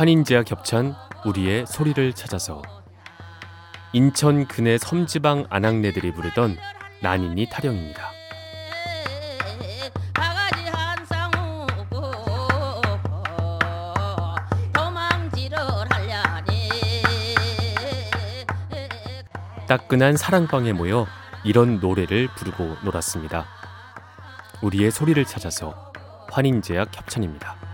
환인제와 겹찬 우리의 소리를 찾아서 인천 근해 섬지방 안악내들이 부르던 난인이 타령입니다. 따끈한 사랑방에 모여 이런 노래를 부르고 놀았습니다. 우리의 소리를 찾아서 환인제약 협찬입니다.